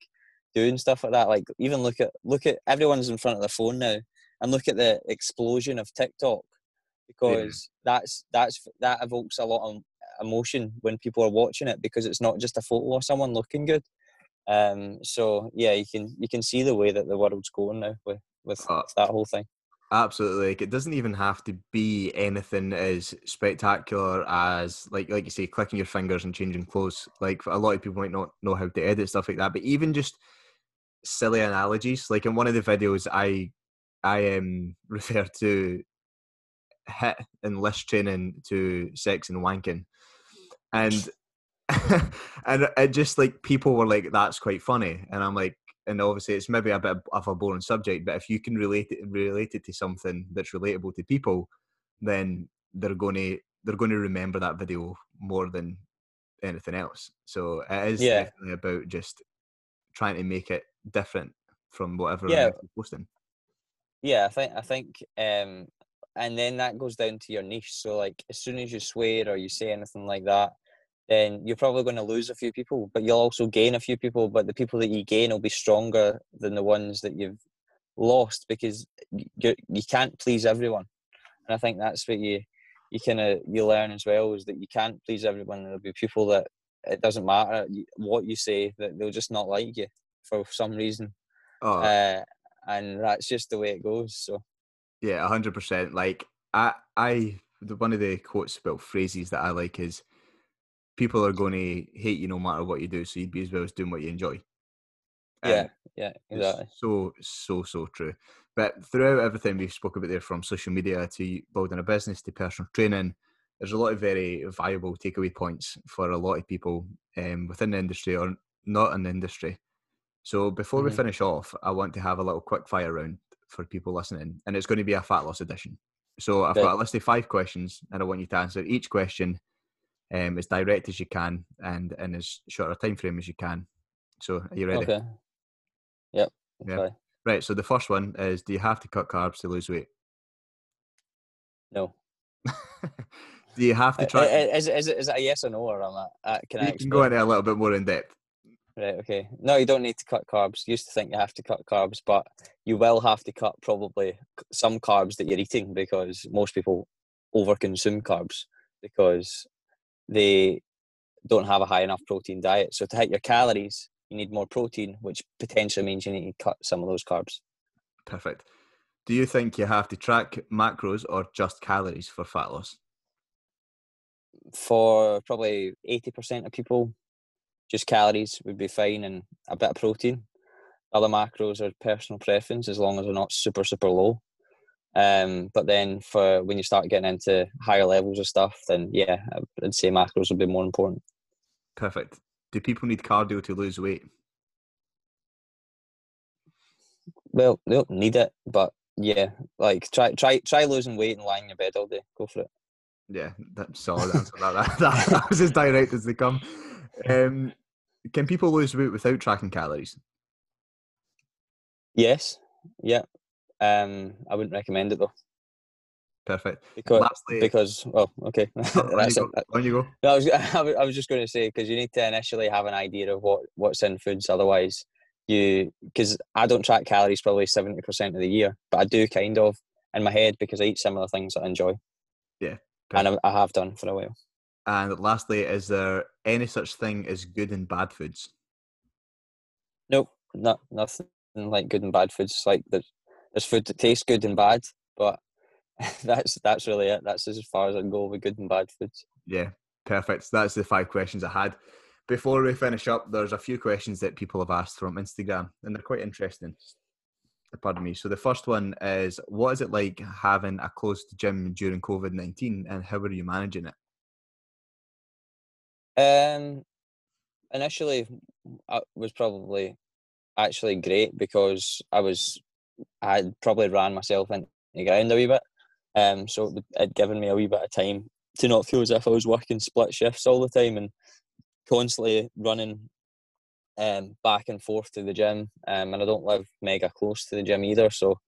doing stuff like that. Like even look at look at everyone's in front of their phone now and look at the explosion of TikTok because yeah. that's that's that evokes a lot of emotion when people are watching it because it's not just a photo of someone looking good. Um, so yeah, you can you can see the way that the world's going now with with uh, that whole thing. Absolutely, like it doesn't even have to be anything as spectacular as like like you say, clicking your fingers and changing clothes. Like a lot of people might not know how to edit stuff like that, but even just silly analogies. Like in one of the videos, I I um refer to HIIT and LISS training to sex and wanking, and and it just like people were like, "That's quite funny," and I'm like, and obviously it's maybe a bit of a boring subject, but if you can relate it relate it to something that's relatable to people, then they're going to they're going to remember that video more than anything else. So it is yeah. definitely about just trying to make it different from whatever yeah. posting. Yeah, I think I think um and then that goes down to your niche. So like as soon as you swear or you say anything like that, then you're probably going to lose a few people, but you'll also gain a few people. But the people that you gain will be stronger than the ones that you've lost because you you can't please everyone. And I think that's what you you kind of you learn as well is that you can't please everyone. There'll be people that it doesn't matter what you say that they'll just not like you for some reason. Oh. Uh, and that's just the way it goes. So yeah, hundred percent. Like I, I, the, one of the quotes about phrases that I like is, "People are going to hate you no matter what you do, so you'd be as well as doing what you enjoy." Yeah, yeah, exactly. So, so, so true. But throughout everything we've spoke about there, from social media to building a business to personal training, there's a lot of very viable takeaway points for a lot of people um, within the industry or not in the industry. So before mm-hmm. we finish off, I want to have a little quick fire round for people listening, and it's going to be a fat loss edition. So I've got a list of five questions, and I want you to answer each question um, as direct as you can and in as short a time frame as you can. So are you ready? Okay. Yep. Yeah. Right. So the first one is: Do you have to cut carbs to lose weight? No. do you have to try? Is, is, is it a yes or no, or am I? Uh, can you I can go into a little bit more in depth. Right, okay. No, you don't need to cut carbs. You used to think you have to cut carbs, but you will have to cut probably some carbs that you're eating because most people overconsume carbs because they don't have a high enough protein diet. So to hit your calories, you need more protein, which potentially means you need to cut some of those carbs. Perfect. Do you think you have to track macros or just calories for fat loss? For probably 80% of people, just calories would be fine and a bit of protein. Other macros are personal preference as long as they're not super, super low. Um, but then for when you start getting into higher levels of stuff, then yeah, I'd say macros would be more important. Perfect. Do people need cardio to lose weight? Well, they don't need it, but yeah, like try try try losing weight and lying in your bed all day. Go for it. Yeah, that's solid answer. that, that, that, that was as direct as they come. Um, can people lose weight without tracking calories? Yes. Yeah. Um, I wouldn't recommend it though. Perfect. Because, Lastly, because well, okay. on, you go. on you go. No, I was, I was just going to say because you need to initially have an idea of what what's in foods. Otherwise, you because I don't track calories probably seventy percent of the year, but I do kind of in my head because I eat similar things that I enjoy. Yeah, perfect. and I, I have done for a while. And lastly, is there any such thing as good and bad foods? Nope, not nothing like good and bad foods. Like there's there's food that tastes good and bad, but that's that's really it. That's as far as I can go with good and bad foods. Yeah, perfect. That's the five questions I had. Before we finish up, there's a few questions that people have asked from Instagram, and they're quite interesting. Pardon me. So the first one is, what is it like having a closed gym during COVID nineteen, and how are you managing it? Um, initially, it was probably actually great because I was I probably ran myself into the ground a wee bit. Um, so it had given me a wee bit of time to not feel as if I was working split shifts all the time and constantly running um, back and forth to the gym. Um, and I don't live mega close to the gym either, so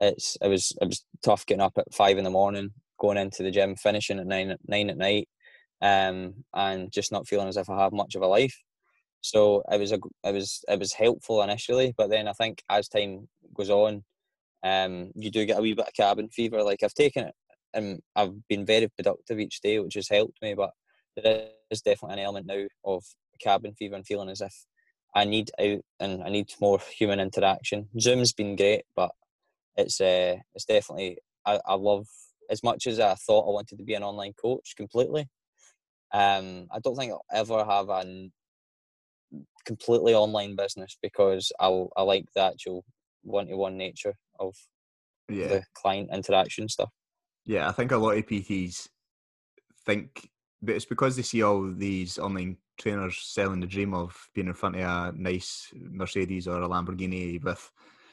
it's it was it was tough getting up at five in the morning, going into the gym, finishing at nine nine at night, um, and just not feeling as if I have much of a life. So it was a it was it was helpful initially, but then I think as time goes on, um, you do get a wee bit of cabin fever. Like I've taken it, and I've been very productive each day, which has helped me. But there is definitely an element now of cabin fever and feeling as if I need out and I need more human interaction. Zoom's been great, but it's uh, it's definitely I, I love as much as I thought I wanted to be an online coach completely. Um, I don't think I'll ever have a completely online business because I I like the actual one to one nature of yeah. the client interaction stuff. Yeah, I think a lot of PTs think, but it's because they see all these online trainers selling the dream of being in front of a nice Mercedes or a Lamborghini with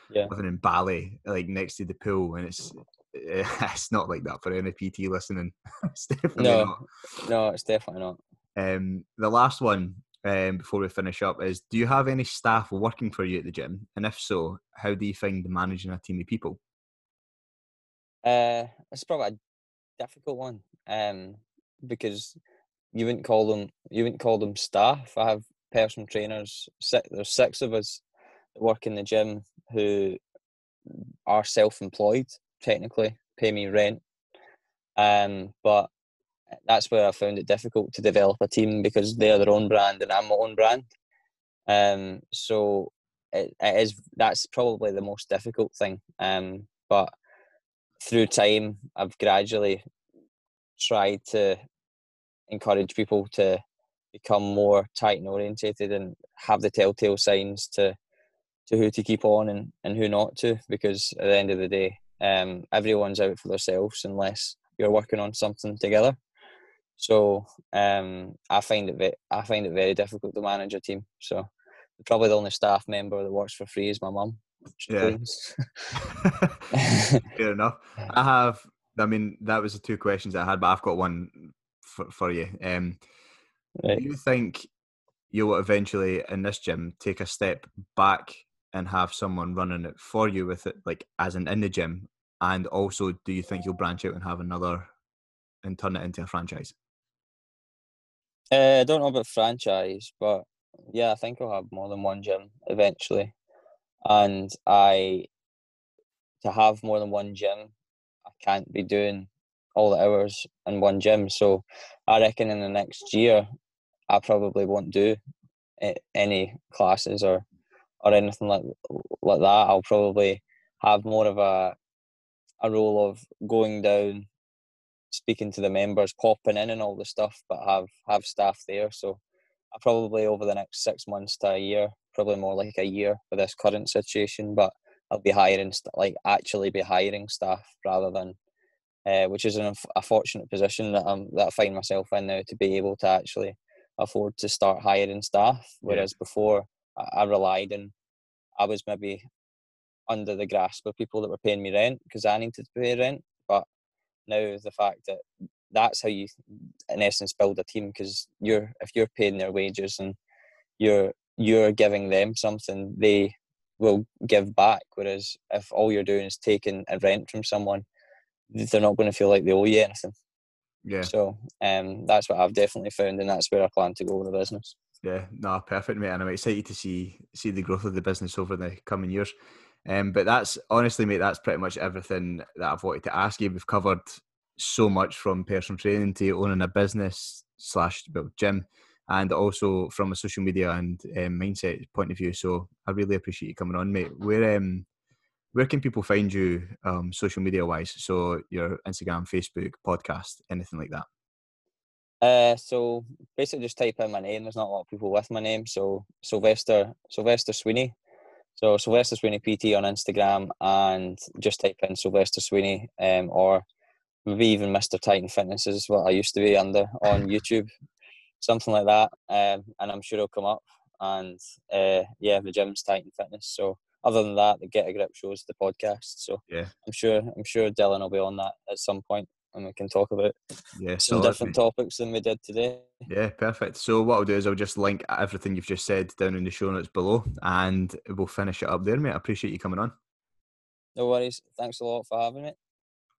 yeah. living in Bali, like next to the pool, and it's it's not like that for any PT listening. it's definitely no, not. No, it's definitely not. Um, the last one um, before we finish up is: Do you have any staff working for you at the gym? And if so, how do you find managing a team of people? Uh, it's probably a difficult one um, because you wouldn't call them you wouldn't call them staff. I have personal trainers. Six, there's six of us that work in the gym who are self-employed technically, pay me rent. Um, but that's where I found it difficult to develop a team because they're their own brand and I'm my own brand. Um, so it, it is that's probably the most difficult thing. Um, but through time, I've gradually tried to encourage people to become more Titan orientated and have the telltale signs to to who to keep on and, and who not to because at the end of the day um, everyone's out for themselves unless you're working on something together so um, I find it ve- I find it very difficult to manage a team so probably the only staff member that works for free is my mum yeah. Fair enough. I have. I mean, that was the two questions I had, but I've got one for, for you. Um, right. Do you think you'll eventually, in this gym, take a step back and have someone running it for you with it, like as an in the gym? And also, do you think you'll branch out and have another and turn it into a franchise? Uh, I don't know about franchise, but yeah, I think I'll have more than one gym eventually and I to have more than one gym, I can't be doing all the hours in one gym. So I reckon in the next year, I probably won't do any classes or or anything like like that. I'll probably have more of a a role of going down, speaking to the members, popping in and all the stuff, but have have staff there. So I probably over the next six months to a year probably more like a year for this current situation. But I'll be hiring like actually be hiring staff rather than, uh, which is an a fortunate position that I'm that I find myself in now to be able to actually afford to start hiring staff. Whereas yeah. before I, I relied on, I was maybe under the grasp of people that were paying me rent because I needed to pay rent. But now the fact that that's how you, in essence, build a team because you're if you're paying their wages and you're you're giving them something, they will give back. Whereas if all you're doing is taking a rent from someone, they're not going to feel like they owe you anything. Yeah. So um, that's what I've definitely found, and that's where I plan to go with the business. Yeah, no, perfect, mate. And I'm excited to see see the growth of the business over the coming years. Um, but that's honestly, mate, that's pretty much everything that I've wanted to ask you. We've covered so much from personal training to owning a business slash gym and also from a social media and um, mindset point of view. So I really appreciate you coming on, mate. Where um, where can people find you um, social media wise? So your Instagram, Facebook, podcast, anything like that. Uh, so basically, just type in my name. There's not a lot of people with my name, so Sylvester Sylvester Sweeney. So Sylvester Sweeney PT on Instagram, and just type in Sylvester Sweeney, um, or maybe even Mr Titan Fitness is what I used to be under on YouTube something like that, um, and I'm sure it'll come up. And uh, yeah, the gym's Titan Fitness, so other than that, the Get a Grip shows the podcast. So yeah, I'm sure I'm sure Dylan will be on that at some point, and we can talk about yeah, some different topics than we did today. Yeah, perfect. So what I'll do is I'll just link everything you've just said down in the show notes below, and we'll finish it up there, mate. I appreciate you coming on. No worries. Thanks a lot for having me.